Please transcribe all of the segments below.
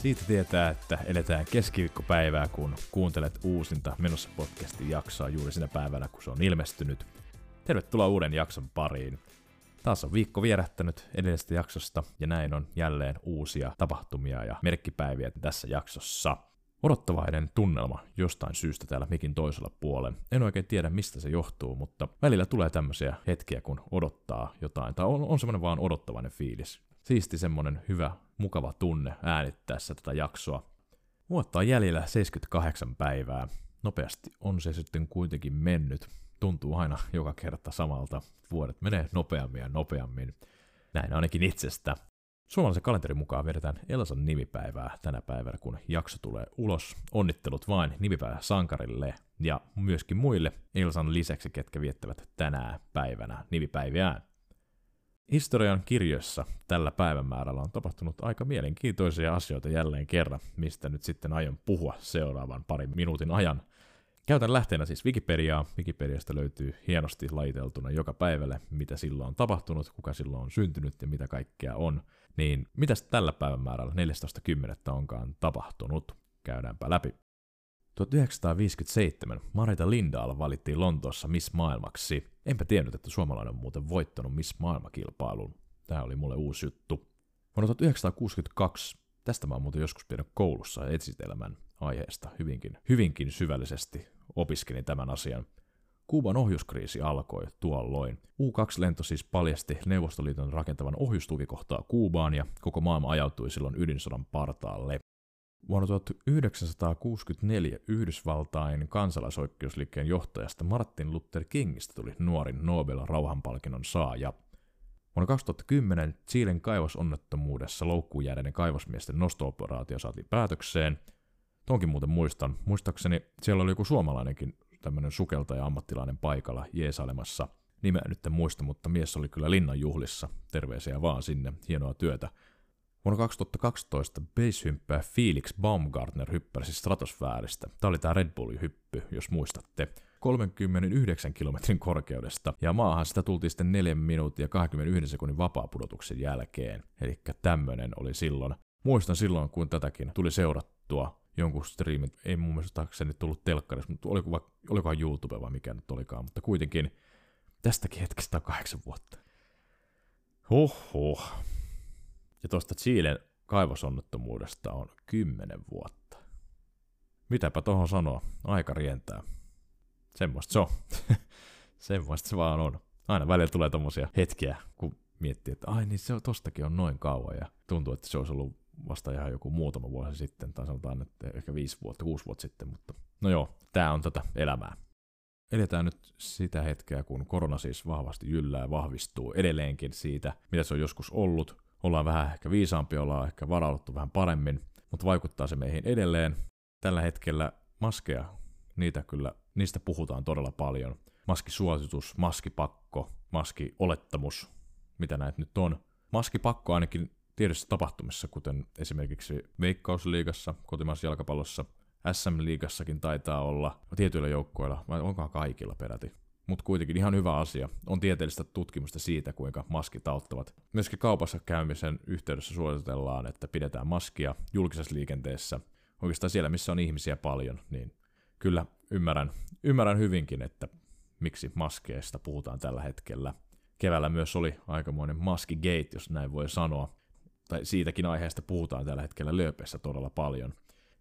Siitä tietää, että eletään keskiviikkopäivää, kun kuuntelet uusinta Menossa podcastin jaksoa juuri sinä päivänä, kun se on ilmestynyt. Tervetuloa uuden jakson pariin. Taas on viikko vierähtänyt edellisestä jaksosta, ja näin on jälleen uusia tapahtumia ja merkkipäiviä tässä jaksossa. Odottavainen tunnelma jostain syystä täällä mikin toisella puolella. En oikein tiedä mistä se johtuu, mutta välillä tulee tämmöisiä hetkiä, kun odottaa jotain, tai on, on semmoinen vaan odottavainen fiilis. Siisti semmonen hyvä, mukava tunne äänittäessä tätä jaksoa. Vuotta on jäljellä 78 päivää. Nopeasti on se sitten kuitenkin mennyt. Tuntuu aina joka kerta samalta. Vuodet menee nopeammin ja nopeammin. Näin ainakin itsestä. Suomalaisen kalenterin mukaan vedetään Elsan nimipäivää tänä päivänä, kun jakso tulee ulos. Onnittelut vain nimipäivä sankarille ja myöskin muille Elsan lisäksi, ketkä viettävät tänään päivänä nimipäiviään. Historian kirjoissa tällä päivämäärällä on tapahtunut aika mielenkiintoisia asioita jälleen kerran, mistä nyt sitten aion puhua seuraavan parin minuutin ajan. Käytän lähteenä siis Wikipediaa. Wikipediasta löytyy hienosti lajiteltuna joka päivälle, mitä silloin on tapahtunut, kuka silloin on syntynyt ja mitä kaikkea on. Niin mitäs tällä päivämäärällä 14.10. onkaan tapahtunut? Käydäänpä läpi. 1957 Marita Lindahl valittiin Lontoossa Miss Maailmaksi. Enpä tiennyt, että suomalainen on muuten voittanut Miss Maailmakilpailun. Tämä oli mulle uusi juttu. Vuonna 1962, tästä mä oon muuten joskus pitänyt koulussa esitelmän aiheesta hyvinkin, hyvinkin syvällisesti opiskelin tämän asian. Kuuban ohjuskriisi alkoi tuolloin. U-2-lento siis paljasti Neuvostoliiton rakentavan ohjustukikohtaa Kuubaan ja koko maailma ajautui silloin ydinsodan partaalle. Vuonna 1964 Yhdysvaltain kansalaisoikeusliikkeen johtajasta Martin Luther Kingistä tuli nuorin Nobel-rauhanpalkinnon saaja. Vuonna 2010 Chilen kaivosonnettomuudessa loukkuun jääneiden kaivosmiesten nosto-operaatio saatiin päätökseen. Tonkin muuten muistan. Muistaakseni siellä oli joku suomalainenkin tämmöinen sukeltaja ammattilainen paikalla jeesailemassa. Nimeä nyt en muista, mutta mies oli kyllä linnan juhlissa. Terveisiä vaan sinne. Hienoa työtä. Vuonna 2012 basshyppää Felix Baumgartner hyppäsi stratosfääristä. Tämä oli tämä Red Bullin hyppy, jos muistatte. 39 kilometrin korkeudesta, ja maahan sitä tultiin sitten 4 minuuttia 21 sekunnin vapaapudotuksen jälkeen. Eli tämmönen oli silloin. Muistan silloin, kun tätäkin tuli seurattua jonkun striimin, ei mun mielestä nyt tullut telkkarissa, mutta oliko, olikohan YouTube vai mikä nyt olikaan, mutta kuitenkin tästäkin hetkestä on kahdeksan vuotta. Huhhuh. Ja tuosta Chilen kaivosonnettomuudesta on kymmenen vuotta. Mitäpä tuohon sanoa? Aika rientää. Semmoista se on. Semmoista se vaan on. Aina välillä tulee tommosia hetkiä, kun miettii, että ai niin se on, tostakin on noin kauan ja tuntuu, että se olisi ollut vasta ihan joku muutama vuosi sitten, tai sanotaan, että ehkä viisi vuotta, kuusi vuotta sitten, mutta no joo, tää on tätä elämää. Eletään nyt sitä hetkeä, kun korona siis vahvasti jyllää ja vahvistuu edelleenkin siitä, mitä se on joskus ollut, ollaan vähän ehkä viisaampi, ollaan ehkä varauduttu vähän paremmin, mutta vaikuttaa se meihin edelleen. Tällä hetkellä maskeja, niitä kyllä, niistä puhutaan todella paljon. Maskisuositus, maskipakko, maskiolettamus, mitä näitä nyt on. Maskipakko ainakin tietyissä tapahtumissa, kuten esimerkiksi Veikkausliigassa, kotimaassa jalkapallossa, SM-liigassakin taitaa olla, tietyillä joukkoilla, vai onkohan kaikilla peräti mutta kuitenkin ihan hyvä asia. On tieteellistä tutkimusta siitä, kuinka maskit auttavat. Myöskin kaupassa käymisen yhteydessä suositellaan, että pidetään maskia julkisessa liikenteessä, oikeastaan siellä, missä on ihmisiä paljon, niin kyllä ymmärrän, ymmärrän hyvinkin, että miksi maskeista puhutaan tällä hetkellä. Keväällä myös oli aikamoinen maskigate, jos näin voi sanoa. Tai siitäkin aiheesta puhutaan tällä hetkellä lööpeissä todella paljon.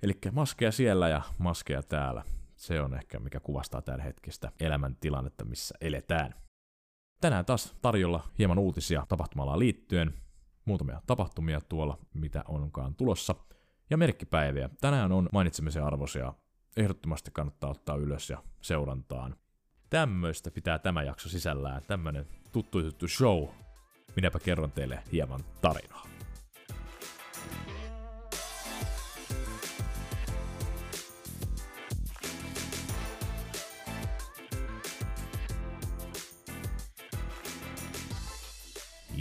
Eli maskeja siellä ja maskeja täällä se on ehkä mikä kuvastaa tämän hetkistä elämäntilannetta, missä eletään. Tänään taas tarjolla hieman uutisia tapahtumalla liittyen, muutamia tapahtumia tuolla, mitä onkaan tulossa, ja merkkipäiviä. Tänään on mainitsemisen arvoisia, ehdottomasti kannattaa ottaa ylös ja seurantaan. Tämmöistä pitää tämä jakso sisällään, tämmönen tuttu tuttu show. Minäpä kerron teille hieman tarinaa.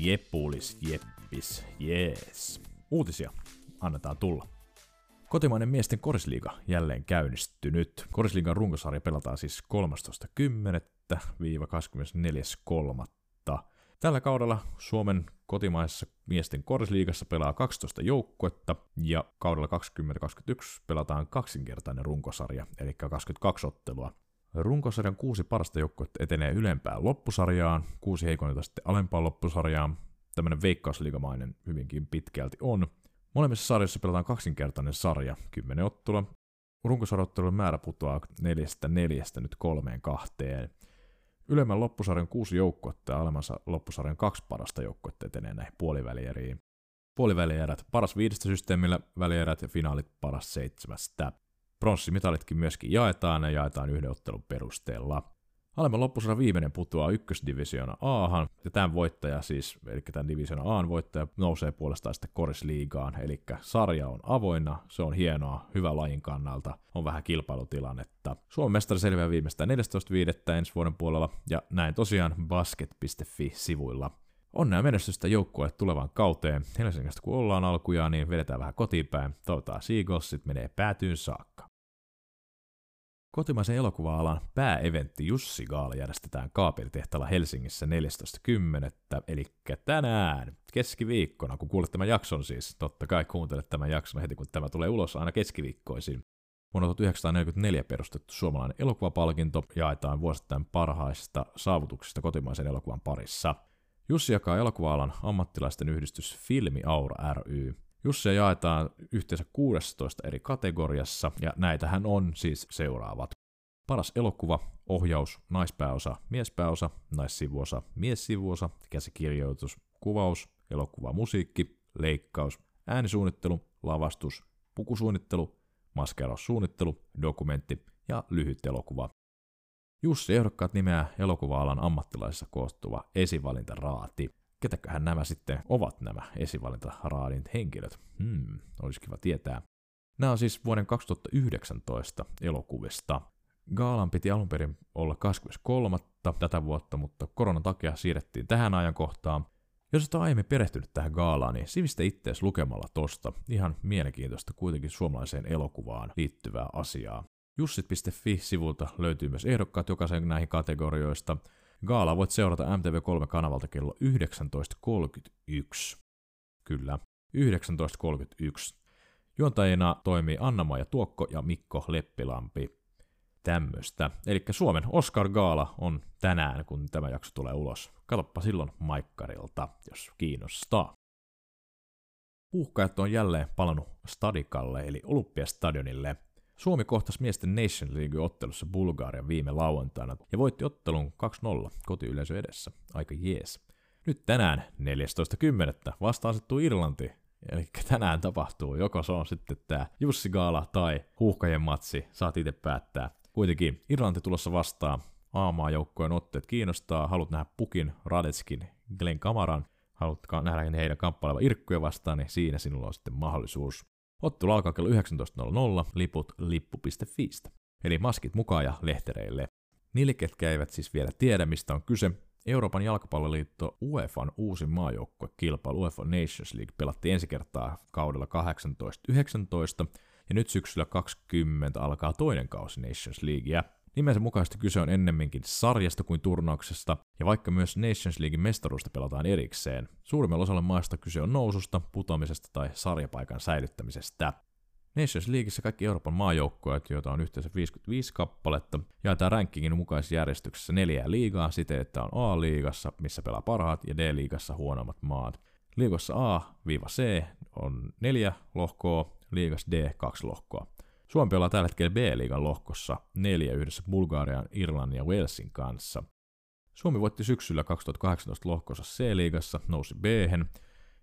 Jeppulis, jeppis, jees. Uutisia annetaan tulla. Kotimainen miesten korisliiga jälleen käynnistynyt. Korisliigan runkosarja pelataan siis 13.10.-24.3. Tällä kaudella Suomen Kotimaisessa miesten korisliigassa pelaa 12 joukkuetta ja kaudella 2021 pelataan kaksinkertainen runkosarja, eli 22 ottelua. Runkosarjan kuusi parasta joukkuetta etenee ylempään loppusarjaan, kuusi heikointa sitten alempaan loppusarjaan. Tämmöinen veikkausliigamainen hyvinkin pitkälti on. Molemmissa sarjoissa pelataan kaksinkertainen sarja, 10 ottelua. Runkosarjoittelujen määrä putoaa neljästä neljästä nyt kolmeen kahteen. Ylemmän loppusarjan kuusi joukkuetta ja alemmansa loppusarjan kaksi parasta joukkuetta etenee näihin puolivälieriin. Puolivälierät paras viidestä systeemillä, välierät ja finaalit paras seitsemästä. Pronssimitalitkin myöskin jaetaan ja jaetaan yhden ottelun perusteella. Alemman loppusarjan viimeinen putoaa ykkösdivisioona Ahan, ja tämän voittaja siis, eli tämän divisioona Aan voittaja, nousee puolestaan sitten korisliigaan, eli sarja on avoinna, se on hienoa, hyvä lajin kannalta, on vähän kilpailutilannetta. Suomen mestari selviää viimeistään 14.5. ensi vuoden puolella, ja näin tosiaan basket.fi-sivuilla. Onnea menestystä joukkueet tulevaan kauteen. Helsingistä kun ollaan alkujaan, niin vedetään vähän kotiinpäin. Toivotaan Seagullsit menee päätyyn saakka. Kotimaisen elokuva-alan pääeventti Jussi Gaala järjestetään Kaapelitehtaalla Helsingissä 14.10. Eli tänään, keskiviikkona, kun kuulet tämän jakson siis. Totta kai kuuntelet tämän jakson heti, kun tämä tulee ulos aina keskiviikkoisin. Vuonna 1944 perustettu suomalainen elokuvapalkinto jaetaan vuosittain parhaista saavutuksista kotimaisen elokuvan parissa. Jussi jakaa elokuva-alan ammattilaisten yhdistys Filmi Aura ry. Jussia jaetaan yhteensä 16 eri kategoriassa, ja näitähän on siis seuraavat. Paras elokuva, ohjaus, naispääosa, miespääosa, naissivuosa, miessivuosa, käsikirjoitus, kuvaus, elokuva, musiikki, leikkaus, äänisuunnittelu, lavastus, pukusuunnittelu, maskeraussuunnittelu, dokumentti ja lyhyt elokuva. Jussi ehdokkaat nimeää elokuva-alan ammattilaisissa koostuva esivalintaraati. Ketäköhän nämä sitten ovat nämä esivalintaraadin henkilöt? Hmm, olisi kiva tietää. Nämä on siis vuoden 2019 elokuvista. Gaalan piti alun perin olla 23. tätä vuotta, mutta koronan takia siirrettiin tähän ajankohtaan. Jos et ole aiemmin perehtynyt tähän gaalaan, niin sivistä ittees lukemalla tosta. Ihan mielenkiintoista kuitenkin suomalaiseen elokuvaan liittyvää asiaa. Jussit.fi-sivulta löytyy myös ehdokkaat jokaisen näihin kategorioista. Gaala voit seurata MTV3-kanavalta kello 19.31. Kyllä, 19.31. Juontajina toimii anna ja Tuokko ja Mikko Leppilampi. Tämmöstä. Eli Suomen Oscar Gaala on tänään, kun tämä jakso tulee ulos. Katoppa silloin Maikkarilta, jos kiinnostaa. Puhkajat on jälleen palannut Stadikalle, eli Olympiastadionille – Suomi kohtasi miesten Nation League-ottelussa Bulgarian viime lauantaina ja voitti ottelun 2-0 kotiyleisö edessä. Aika jees. Nyt tänään 14.10. vasta asettuu Irlanti. Eli tänään tapahtuu, joko se on sitten tämä Jussi Gaala tai huuhkajien matsi, saat itse päättää. Kuitenkin Irlanti tulossa vastaan, aamaa joukkojen otteet kiinnostaa, haluat nähdä Pukin, Radetskin, Glenn Kamaran, haluat nähdä heidän kamppailevan Irkkuja vastaan, niin siinä sinulla on sitten mahdollisuus. Ottelu alkaa kello 19.00, liput lippu.fiistä. Eli maskit mukaan ja lehtereille. Niille, ketkä eivät siis vielä tiedä, mistä on kyse, Euroopan jalkapalloliitto UEFan uusi maajoukkuekilpailu UEFA Nations League pelattiin ensi kertaa kaudella 18-19, ja nyt syksyllä 20 alkaa toinen kausi Nations Leaguea. Nimensä mukaisesti kyse on ennemminkin sarjasta kuin turnauksesta, ja vaikka myös Nations Leaguein mestaruudesta pelataan erikseen, suurimmalla osalla maista kyse on noususta, putoamisesta tai sarjapaikan säilyttämisestä. Nations Leagueissa kaikki Euroopan maajoukkueet, joita on yhteensä 55 kappaletta, jaetaan rankingin mukaisessa järjestyksessä neljää liigaa siten, että on A-liigassa, missä pelaa parhaat, ja D-liigassa huonommat maat. Liigassa A-C on neljä lohkoa, liigassa D kaksi lohkoa. Suomi pelaa tällä hetkellä B-liigan lohkossa neljä yhdessä Bulgarian, Irlannin ja Walesin kanssa. Suomi voitti syksyllä 2018 lohkossa C-liigassa, nousi b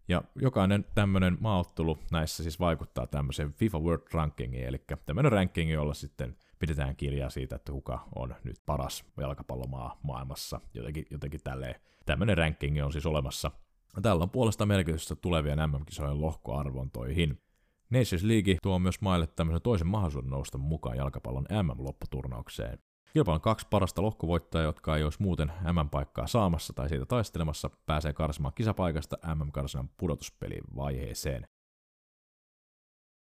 ja jokainen tämmöinen maaottelu näissä siis vaikuttaa tämmöiseen FIFA World Rankingiin, eli tämmöinen ranking, jolla sitten pidetään kirjaa siitä, että kuka on nyt paras jalkapallomaa maailmassa, jotenkin, jotenkin tälleen. Tämmöinen ranking on siis olemassa. Tällä on puolesta merkitystä tulevien MM-kisojen lohkoarvontoihin. Nations League tuo myös maille tämmöisen toisen mahdollisuuden nousta mukaan jalkapallon MM-lopputurnaukseen. Kilpailun kaksi parasta lohkovoittajaa, jotka ei olisi muuten MM-paikkaa saamassa tai siitä taistelemassa, pääsee karsimaan kisapaikasta MM-karsinan pudotuspelin vaiheeseen.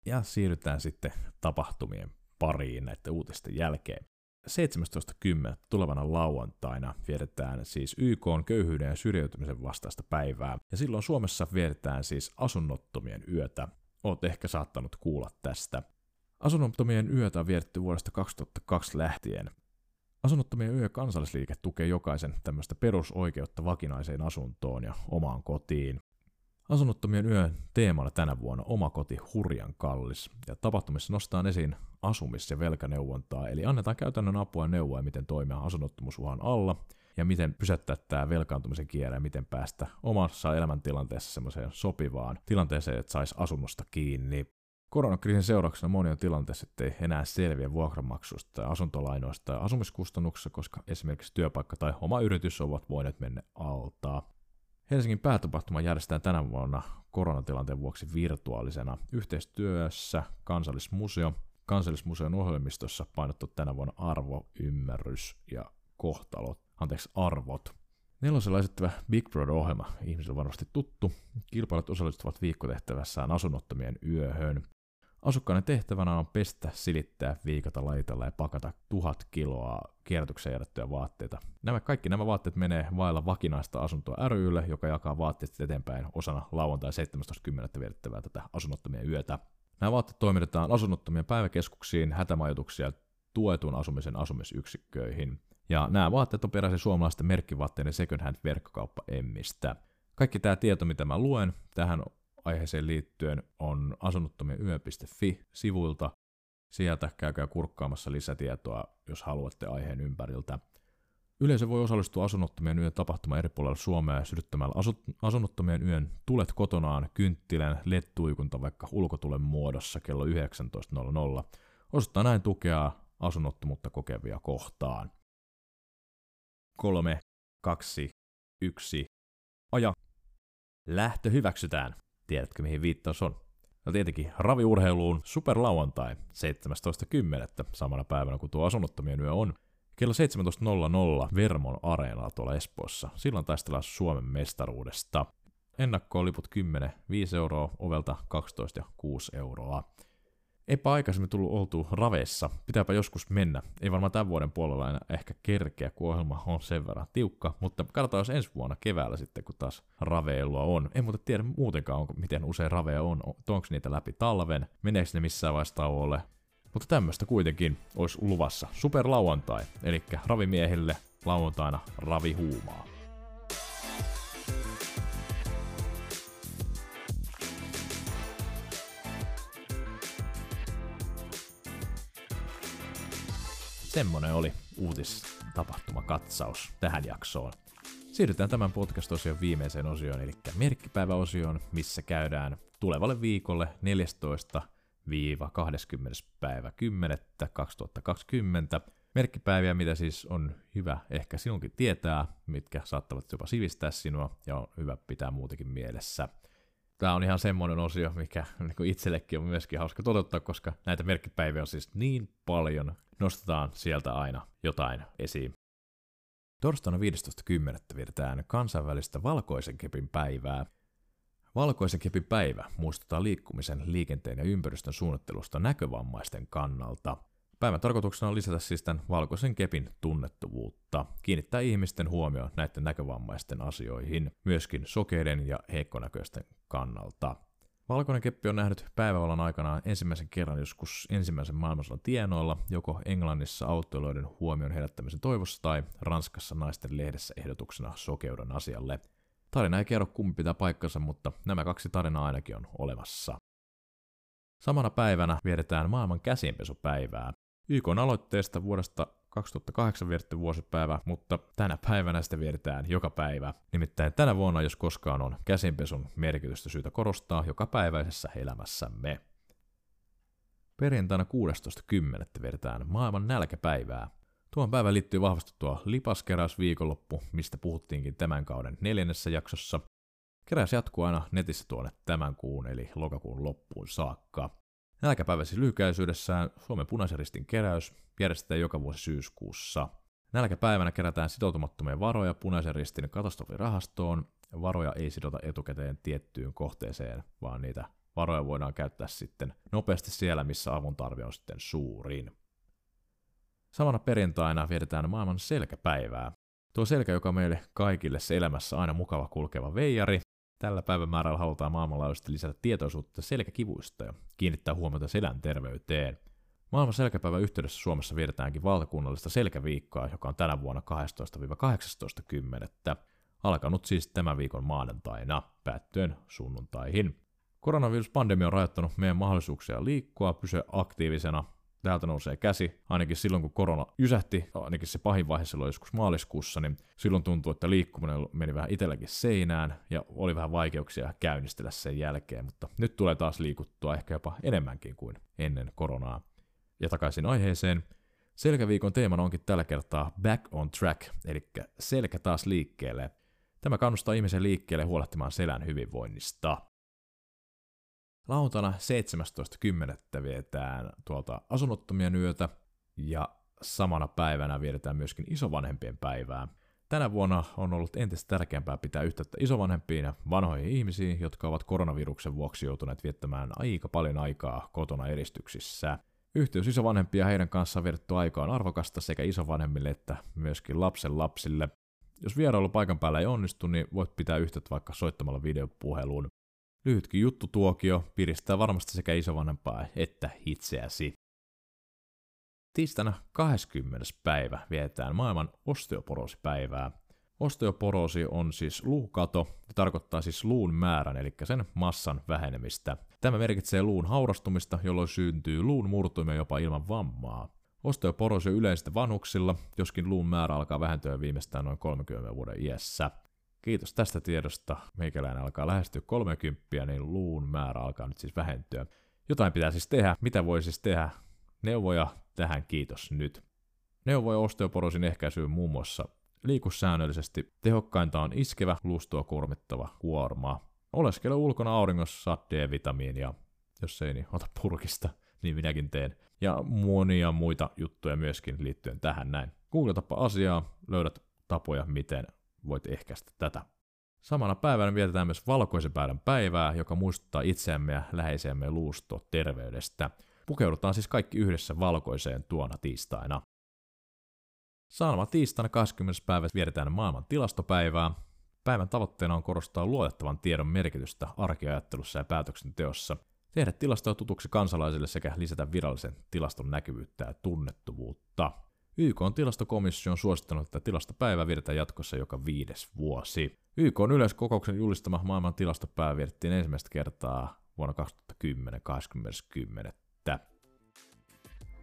Ja siirrytään sitten tapahtumien pariin näiden uutisten jälkeen. 17.10. tulevana lauantaina vietetään siis YK köyhyyden ja syrjäytymisen vastaista päivää, ja silloin Suomessa vietetään siis asunnottomien yötä. Oot ehkä saattanut kuulla tästä. Asunnottomien yötä on vietetty vuodesta 2002 lähtien. Asunnottomien yö kansallisliike tukee jokaisen tämmöistä perusoikeutta vakinaiseen asuntoon ja omaan kotiin. Asunnottomien yön teemana tänä vuonna oma koti hurjan kallis, ja tapahtumissa nostaa esiin asumis- ja velkaneuvontaa, eli annetaan käytännön apua ja neuvoja, miten toimia asunnottomuusuhan alla, ja miten pysäyttää tämä velkaantumisen kierre ja miten päästä omassa elämäntilanteessa semmoiseen sopivaan tilanteeseen, että saisi asunnosta kiinni. Koronakriisin seurauksena moni on tilanteessa, ettei enää selviä vuokranmaksusta tai asuntolainoista tai asumiskustannuksista, koska esimerkiksi työpaikka tai oma yritys ovat voineet mennä altaa. Helsingin päätapahtuma järjestetään tänä vuonna koronatilanteen vuoksi virtuaalisena yhteistyössä Kansallismuseo. Kansallismuseon ohjelmistossa painottu tänä vuonna arvo, ymmärrys ja kohtalot, anteeksi arvot. Nelosella esittävä Big Brother-ohjelma, ihmisille varmasti tuttu. Kilpailut osallistuvat viikkotehtävässään asunnottomien yöhön. Asukkaiden tehtävänä on pestä, silittää, viikata, laitella ja pakata tuhat kiloa kierrätykseen jätettyjä vaatteita. Nämä kaikki nämä vaatteet menee vailla vakinaista asuntoa rylle, joka jakaa vaatteet eteenpäin osana lauantai 17.10. vietettävää tätä asunnottomien yötä. Nämä vaatteet toimitetaan asunnottomien päiväkeskuksiin, hätämajoituksia tuetun asumisen asumisyksikköihin. Ja nämä vaatteet on peräisin suomalaisten merkkivaatteiden second hand verkkokauppa Emmistä. Kaikki tämä tieto, mitä mä luen tähän aiheeseen liittyen on asunnottomienyö.fi-sivuilta. Sieltä käykää kurkkaamassa lisätietoa, jos haluatte aiheen ympäriltä. Yleisö voi osallistua asunnottomien yön tapahtuma eri puolilla Suomea sytyttämällä asu- asunnottomien yön tulet kotonaan kynttilän LED-tuikunta vaikka ulkotulen muodossa kello 19.00. Osoittaa näin tukea asunnottomuutta kokevia kohtaan. 3, 2, 1, aja. Lähtö hyväksytään. Tiedätkö mihin viittaus on? No tietenkin raviurheiluun superlauantai 17.10. samana päivänä kuin tuo asunnottomien yö on. Kello 17.00 Vermon areenalla tuolla Espoossa. Silloin taistellaan Suomen mestaruudesta. Ennakkoon liput 10, 5 euroa, ovelta 12 ja 6 euroa. Eipä aikaisemmin tullut oltu raveissa. Pitääpä joskus mennä. Ei varmaan tämän vuoden puolella enää ehkä kerkeä, kun ohjelma on sen verran tiukka. Mutta katsotaan jos ensi vuonna keväällä sitten, kun taas raveilua on. En muuten tiedä muutenkaan, onko, miten usein raveja on. Onko niitä läpi talven? Meneekö ne missään vaiheessa tauolle? Mutta tämmöistä kuitenkin olisi luvassa. Super lauantai, eli ravimiehille lauantaina ravihuumaa. Semmonen oli uutistapahtumakatsaus tähän jaksoon. Siirrytään tämän podcast-osion viimeiseen osioon, eli merkkipäiväosioon, missä käydään tulevalle viikolle 14 20. päivä 10. 2020 merkkipäiviä, mitä siis on hyvä ehkä sinunkin tietää, mitkä saattavat jopa sivistää sinua ja on hyvä pitää muutenkin mielessä. Tämä on ihan semmoinen osio, mikä niin itsellekin on myöskin hauska toteuttaa, koska näitä merkkipäiviä on siis niin paljon, nostetaan sieltä aina jotain esiin. Torstaina 15.10. vietetään kansainvälistä valkoisen kepin päivää. Valkoisen kepin päivä muistuttaa liikkumisen, liikenteen ja ympäristön suunnittelusta näkövammaisten kannalta. Päivän tarkoituksena on lisätä siis tämän valkoisen kepin tunnettuvuutta, kiinnittää ihmisten huomioon näiden näkövammaisten asioihin, myöskin sokeiden ja heikkonäköisten kannalta. Valkoinen keppi on nähnyt päivävallan aikana ensimmäisen kerran joskus ensimmäisen maailmansodan tienoilla, joko Englannissa autoilijoiden huomion herättämisen toivossa tai Ranskassa naisten lehdessä ehdotuksena sokeuden asialle. Tarina ei kerro kumpi pitää paikkansa, mutta nämä kaksi tarinaa ainakin on olemassa. Samana päivänä vietetään maailman käsienpesupäivää. YK on aloitteesta vuodesta 2008 vietetty vuosipäivä, mutta tänä päivänä sitä vietetään joka päivä. Nimittäin tänä vuonna, jos koskaan on käsinpesun merkitystä syytä korostaa joka päiväisessä elämässämme. Perjantaina 16.10. vietetään maailman nälkäpäivää. Tuon päivän liittyy vahvasti tuo lipaskeräysviikonloppu, mistä puhuttiinkin tämän kauden neljännessä jaksossa. Keräys jatkuu aina netissä tuonne tämän kuun eli lokakuun loppuun saakka. Nälkäpäivä siis lyhykäisyydessään Suomen punaisen ristin keräys järjestetään joka vuosi syyskuussa. Nälkäpäivänä kerätään sitoutumattomia varoja punaisen ristin katastrofirahastoon. Varoja ei sidota etukäteen tiettyyn kohteeseen, vaan niitä varoja voidaan käyttää sitten nopeasti siellä, missä avun tarve on sitten suurin. Samana perjantaina vietetään maailman selkäpäivää. Tuo selkä, joka meille kaikille se elämässä aina mukava kulkeva veijari, Tällä päivämäärällä halutaan maailmanlaajuisesti lisätä tietoisuutta selkäkivuista ja kiinnittää huomiota selän terveyteen. Maailman selkäpäivän yhteydessä Suomessa vietetäänkin valtakunnallista selkäviikkoa, joka on tänä vuonna 12-18.10. Alkanut siis tämän viikon maanantaina, päättyen sunnuntaihin. Koronaviruspandemia on rajoittanut meidän mahdollisuuksia liikkua, pysyä aktiivisena täältä nousee käsi, ainakin silloin kun korona jysähti, ainakin se pahin vaihe silloin joskus maaliskuussa, niin silloin tuntui, että liikkuminen meni vähän itselläkin seinään ja oli vähän vaikeuksia käynnistellä sen jälkeen, mutta nyt tulee taas liikuttua ehkä jopa enemmänkin kuin ennen koronaa. Ja takaisin aiheeseen. Selkäviikon teemana onkin tällä kertaa Back on Track, eli selkä taas liikkeelle. Tämä kannustaa ihmisen liikkeelle huolehtimaan selän hyvinvoinnista. Lauantaina 17.10. vietään tuolta asunnottomien yötä ja samana päivänä vietetään myöskin isovanhempien päivää. Tänä vuonna on ollut entistä tärkeämpää pitää yhteyttä isovanhempiin ja vanhoihin ihmisiin, jotka ovat koronaviruksen vuoksi joutuneet viettämään aika paljon aikaa kotona eristyksissä. Yhteys isovanhempia heidän kanssaan vietetty aika on arvokasta sekä isovanhemmille että myöskin lapsen lapsille. Jos vierailu paikan päällä ei onnistu, niin voit pitää yhteyttä vaikka soittamalla videopuheluun. Lyhytkin juttutuokio piristää varmasti sekä isovanhempaa että itseäsi. Tiistaina 20. päivä vietetään maailman osteoporosipäivää. Osteoporosi on siis luukato, ja tarkoittaa siis luun määrän, eli sen massan vähenemistä. Tämä merkitsee luun haurastumista, jolloin syntyy luun murtumia jopa ilman vammaa. Osteoporosi on yleistä vanhuksilla, joskin luun määrä alkaa vähentyä viimeistään noin 30 vuoden iässä. Kiitos tästä tiedosta. Meikäläinen alkaa lähestyä 30, niin luun määrä alkaa nyt siis vähentyä. Jotain pitää siis tehdä. Mitä voi siis tehdä? Neuvoja tähän kiitos nyt. Neuvoja osteoporosin ehkäisyyn muun muassa liiku säännöllisesti. Tehokkainta on iskevä, luustoa kurmittava kuorma. Oleskele ulkona auringossa, D-vitamiinia. Jos ei, niin ota purkista, niin minäkin teen. Ja monia muita juttuja myöskin liittyen tähän näin. Googletapa asiaa, löydät tapoja, miten voit ehkäistä tätä. Samana päivänä vietetään myös valkoisen päivän päivää, joka muistuttaa itseämme ja läheisemme luusto terveydestä. Pukeudutaan siis kaikki yhdessä valkoiseen tuona tiistaina. Saanama tiistaina 20. päivä vietetään maailman tilastopäivää. Päivän tavoitteena on korostaa luotettavan tiedon merkitystä arkiajattelussa ja päätöksenteossa, tehdä tilastoa tutuksi kansalaisille sekä lisätä virallisen tilaston näkyvyyttä ja tunnettuvuutta. YK on tilastokomissio on suosittanut, että tilastopäivä vietetään jatkossa joka viides vuosi. YK on yleiskokouksen julistama maailman tilastopäivä vietettiin ensimmäistä kertaa vuonna 2010 2010.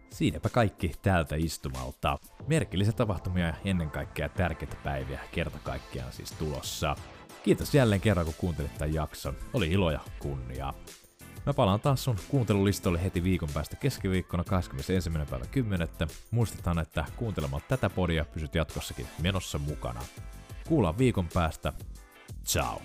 Siinäpä kaikki täältä istumalta. Merkillisiä tapahtumia ja ennen kaikkea tärkeitä päiviä kerta kaikkiaan siis tulossa. Kiitos jälleen kerran kun kuuntelit tämän jakson. Oli ilo ja kunnia. Mä palaan taas sun kuuntelulistalle heti viikon päästä keskiviikkona 21. päivä 10. Muistetaan, että kuuntelemaan tätä podia pysyt jatkossakin menossa mukana. Kuullaan viikon päästä. Ciao!